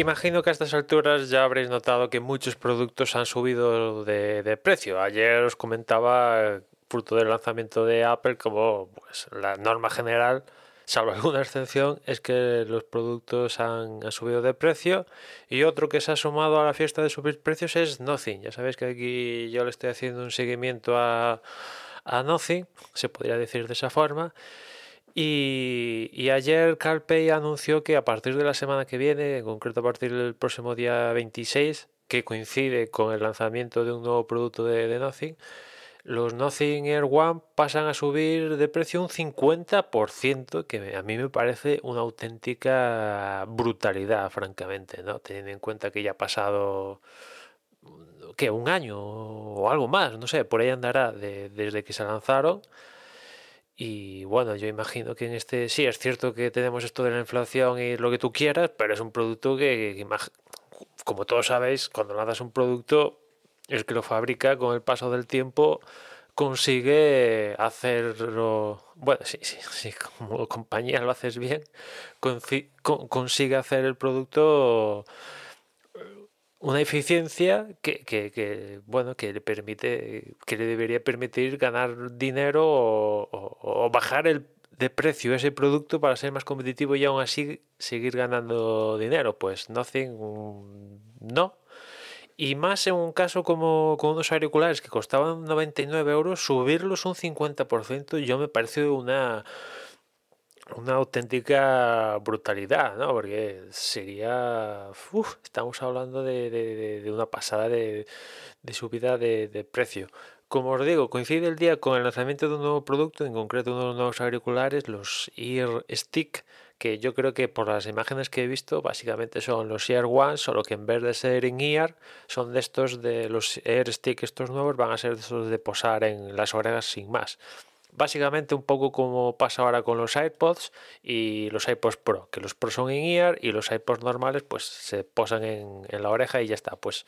Imagino que a estas alturas ya habréis notado que muchos productos han subido de, precio. Ayer os comentaba, fruto del lanzamiento de Apple, como pues, la norma general, salvo alguna excepción, es que los productos han, subido de precio. Y otro que se ha sumado a la fiesta de subir precios es Nothing. Ya sabéis que aquí yo le estoy haciendo un seguimiento a Nothing, se podría decir de esa forma. Y, ayer CarPay anunció que a partir de la semana que viene, en concreto a partir del próximo día 26, que coincide con el lanzamiento de un nuevo producto de, de Nothing, los Nothing Air One pasan a subir de precio un 50%, que a mí me parece una auténtica brutalidad, francamente, ¿no? Teniendo en cuenta que ya ha pasado que un año o algo más, no sé, por ahí andará de, desde que se lanzaron. Y bueno, yo imagino que en este sí es cierto que tenemos esto de la inflación y lo que tú quieras, pero es un producto que, como todos sabéis, cuando lanzas un producto, el que lo fabrica con el paso del tiempo consigue hacerlo, bueno, sí, sí, sí, como compañía lo haces bien, consigue hacer el producto una eficiencia que, que, bueno que le permite que le debería permitir ganar dinero o, bajar el de precio ese producto para ser más competitivo y aún así seguir ganando dinero. Pues nothing no. Y más en un caso como con unos auriculares que costaban 99 euros subirlos un 50% yo me parece una una auténtica brutalidad, ¿no? Porque sería. Estamos hablando de, de, de, una pasada de, de subida de, de, precio. Como os digo, coincide el día con el lanzamiento de un nuevo producto, en concreto unos nuevos auriculares, los Ear Stick, que yo creo que por las imágenes que he visto, básicamente son los Ear One, solo que en vez de ser en ear, son de estos de los Air Stick, estos nuevos, van a ser de estos de posar en las orejas sin más. Básicamente un poco como pasa ahora con los iPods y los iPods Pro, que los Pro son en ear y los iPods normales pues se posan en, en la oreja y ya está. Pues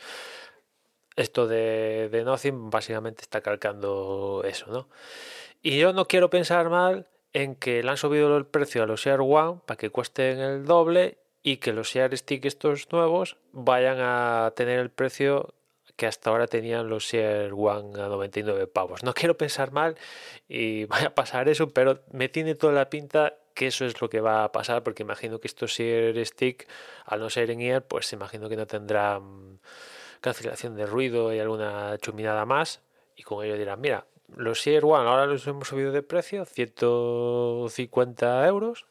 esto de, de Nothing básicamente está calcando eso, ¿no? Y yo no quiero pensar mal en que le han subido el precio a los Air One para que cuesten el doble y que los Air Stick estos nuevos vayan a tener el precio que hasta ahora tenían los Share One a 99 pavos. No quiero pensar mal y vaya a pasar eso, pero me tiene toda la pinta que eso es lo que va a pasar, porque imagino que estos Share Stick, al no ser en ear, pues imagino que no tendrán cancelación de ruido y alguna chuminada más, y con ello dirán, mira, los Share One ahora los hemos subido de precio, 150 euros,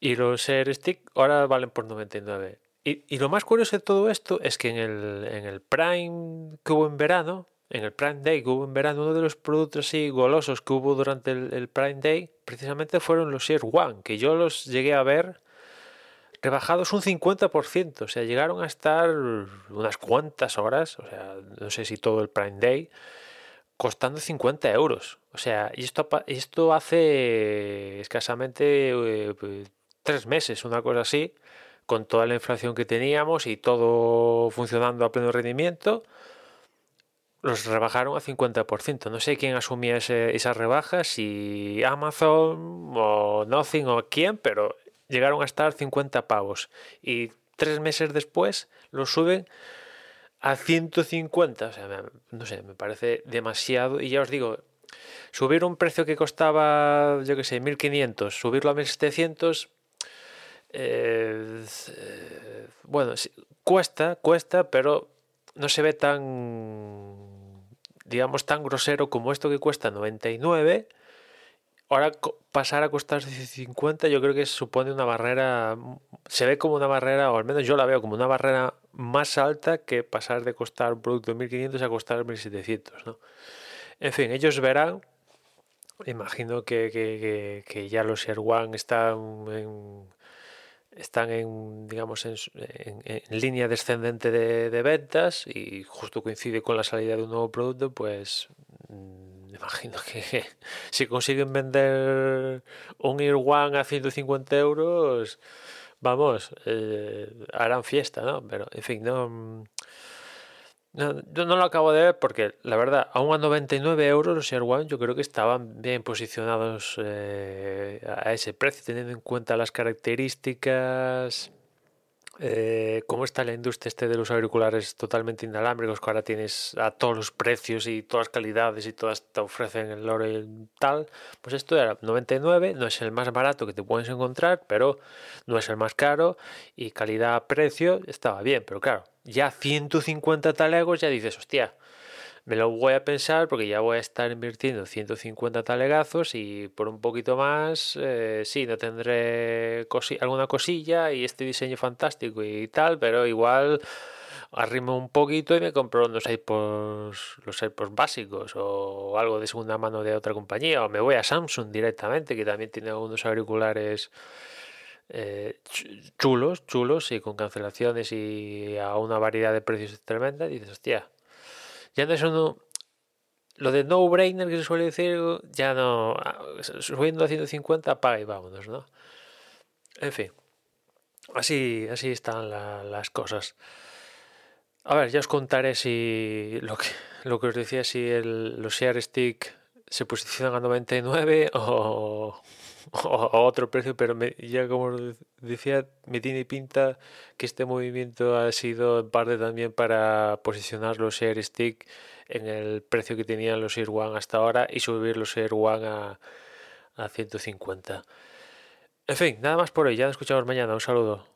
y los Share Stick ahora valen por 99. Y, lo más curioso de todo esto es que en el, en el Prime que hubo en verano, en el Prime Day que hubo en verano, uno de los productos así golosos que hubo durante el, el Prime Day, precisamente fueron los Air One, que yo los llegué a ver rebajados un 50%, o sea, llegaron a estar unas cuantas horas, o sea, no sé si todo el Prime Day, costando 50 euros. O sea, y esto, esto hace escasamente eh, tres meses, una cosa así con toda la inflación que teníamos y todo funcionando a pleno rendimiento, los rebajaron a 50%. No sé quién asumía ese, esas rebajas, si Amazon o Nothing o quién, pero llegaron a estar 50 pavos. Y tres meses después lo suben a 150. O sea, no sé, me parece demasiado. Y ya os digo, subir un precio que costaba, yo qué sé, 1500, subirlo a 1700, eh, eh, bueno, cuesta, cuesta, pero no se ve tan, digamos, tan grosero como esto que cuesta 99 Ahora pasar a costar 50 yo creo que supone una barrera, se ve como una barrera, o al menos yo la veo como una barrera más alta que pasar de costar un producto de 1500 a costar 1700. ¿no? En fin, ellos verán, imagino que, que, ya los Air One están en, están en, digamos, en, línea descendente de, ventas y justo coincide con la salida de un nuevo producto, pues imagino que si consiguen vender un One a 150 euros, vamos, eh, harán fiesta, ¿no? Pero, en fin, no... No, yo no lo acabo de ver porque la verdad, aún a 99 euros los Air One yo creo que estaban bien posicionados eh, a ese precio, teniendo en cuenta las características, eh, cómo está la industria este de los auriculares totalmente inalámbricos, que ahora tienes a todos los precios y todas las calidades y todas te ofrecen el oro y tal, pues esto era 99, no es el más barato que te puedes encontrar, pero no es el más caro y calidad-precio estaba bien, pero claro, ya 150 talegos ya dices, hostia, me lo voy a pensar porque ya voy a estar invirtiendo 150 talegazos y por un poquito más, eh, sí, no tendré alguna cosilla y este diseño fantástico y tal, pero igual arrimo un poquito y me compro unos AirPods, los AirPods básicos o algo de segunda mano de otra compañía o me voy a Samsung directamente que también tiene algunos auriculares eh, chulos, chulos y con cancelaciones y a una variedad de precios tremenda dices, hostia, ya no es uno. Lo de no-brainer que se suele decir, ya no. Ah, subiendo a 150, paga y vámonos, ¿no? En fin. Así, así están las cosas. A ver, ya os contaré si lo que, lo que os decía, si los Share Stick se posicionan a 99 o, a otro precio, pero ya como decía, me tiene pinta que este movimiento ha sido en parte también para posicionar los Air Stick en el precio que tenían los Air One hasta ahora y subir los Air One a, a 150. En fin, nada más por hoy, ya nos escuchamos mañana, un saludo.